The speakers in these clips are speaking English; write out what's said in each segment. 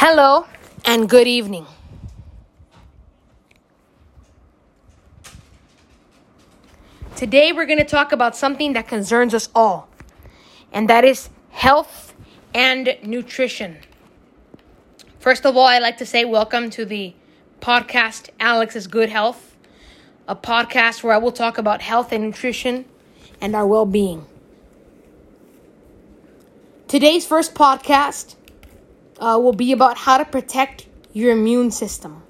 Hello and good evening. Today we're going to talk about something that concerns us all, and that is health and nutrition. First of all, I'd like to say welcome to the podcast Alex's Good Health, a podcast where I will talk about health and nutrition and our well being. Today's first podcast uh, will be about how to protect your immune system.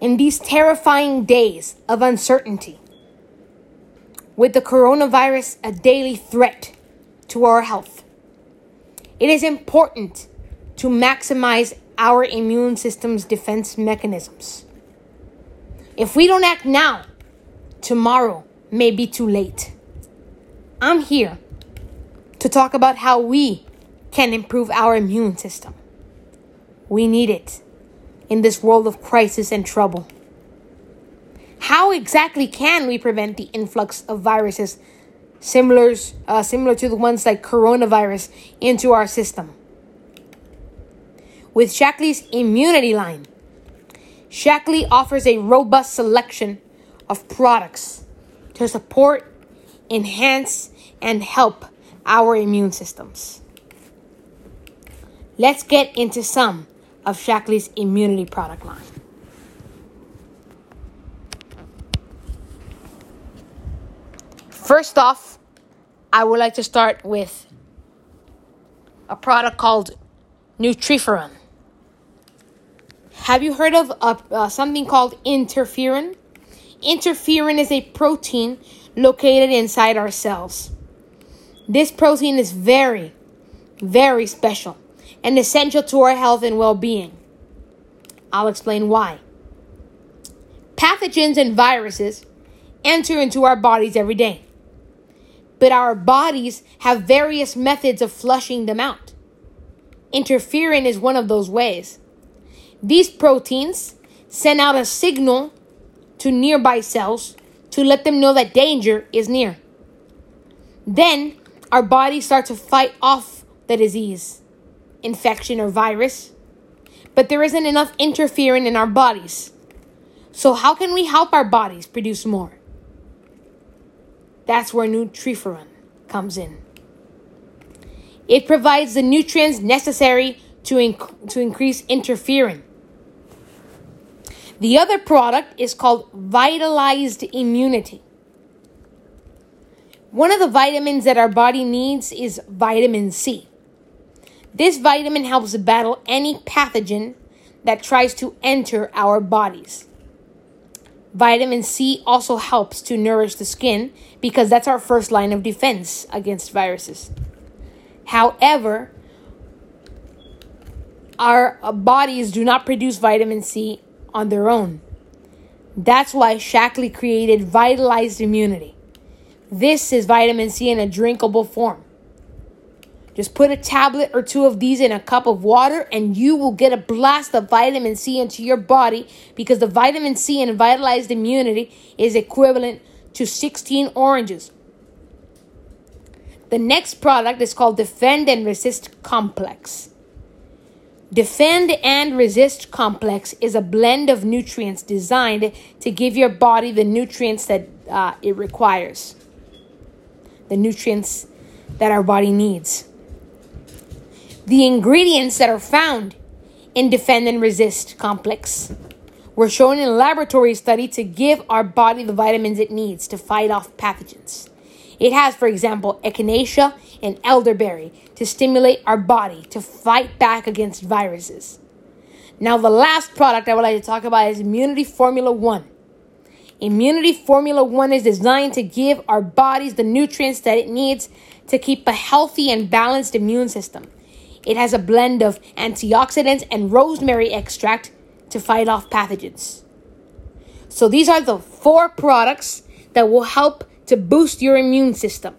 In these terrifying days of uncertainty, with the coronavirus a daily threat to our health, it is important to maximize our immune system's defense mechanisms. If we don't act now, tomorrow may be too late. I'm here to talk about how we can improve our immune system. We need it in this world of crisis and trouble. How exactly can we prevent the influx of viruses similar, uh, similar to the ones like coronavirus into our system? With Shaklee's immunity line, Shaklee offers a robust selection of products to support, enhance, and help our immune systems. Let's get into some of Shaklee's immunity product line. First off, I would like to start with a product called Nutriferon. Have you heard of uh, uh, something called interferon? Interferon is a protein located inside our cells. This protein is very, very special and essential to our health and well being. I'll explain why. Pathogens and viruses enter into our bodies every day, but our bodies have various methods of flushing them out. Interferon is one of those ways. These proteins send out a signal to nearby cells to let them know that danger is near. Then our bodies start to fight off the disease infection, or virus, but there isn't enough interferon in our bodies. So, how can we help our bodies produce more? That's where Nutriferon comes in. It provides the nutrients necessary to, inc- to increase interferon. The other product is called Vitalized Immunity. One of the vitamins that our body needs is vitamin C. This vitamin helps battle any pathogen that tries to enter our bodies. Vitamin C also helps to nourish the skin because that's our first line of defense against viruses. However, our bodies do not produce vitamin C on their own. That's why Shaklee created Vitalized Immunity. This is vitamin C in a drinkable form. Just put a tablet or two of these in a cup of water, and you will get a blast of vitamin C into your body because the vitamin C in vitalized immunity is equivalent to 16 oranges. The next product is called Defend and Resist Complex. Defend and Resist Complex is a blend of nutrients designed to give your body the nutrients that uh, it requires, the nutrients that our body needs the ingredients that are found in defend and resist complex were shown in a laboratory study to give our body the vitamins it needs to fight off pathogens. It has, for example, echinacea and elderberry to stimulate our body to fight back against viruses. Now, the last product I would like to talk about is Immunity Formula 1. Immunity Formula 1 is designed to give our bodies the nutrients that it needs to keep a healthy and balanced immune system. It has a blend of antioxidants and rosemary extract to fight off pathogens. So these are the four products that will help to boost your immune system.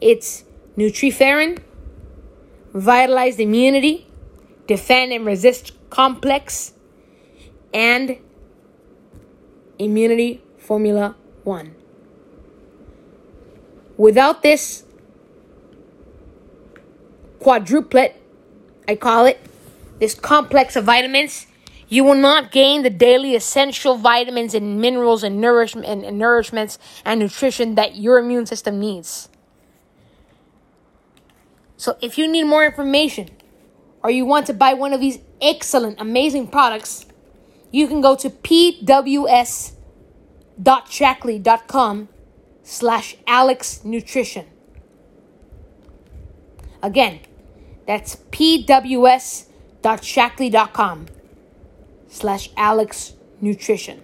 It's Nutriferon, Vitalized Immunity, Defend and Resist Complex, and Immunity Formula 1. Without this quadruplet I call it, this complex of vitamins, you will not gain the daily essential vitamins and minerals and nourishment and, and nourishments and nutrition that your immune system needs. So if you need more information or you want to buy one of these excellent, amazing products, you can go to pws.shaklee.com slash Alex Nutrition. Again, that's pws.shaklee.com slash Alex Nutrition.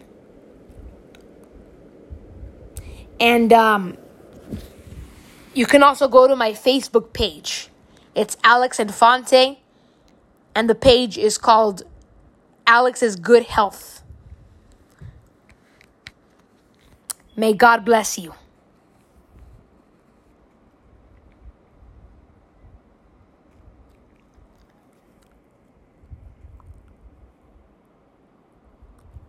And um, you can also go to my Facebook page. It's Alex Infante, and the page is called Alex's Good Health. May God bless you.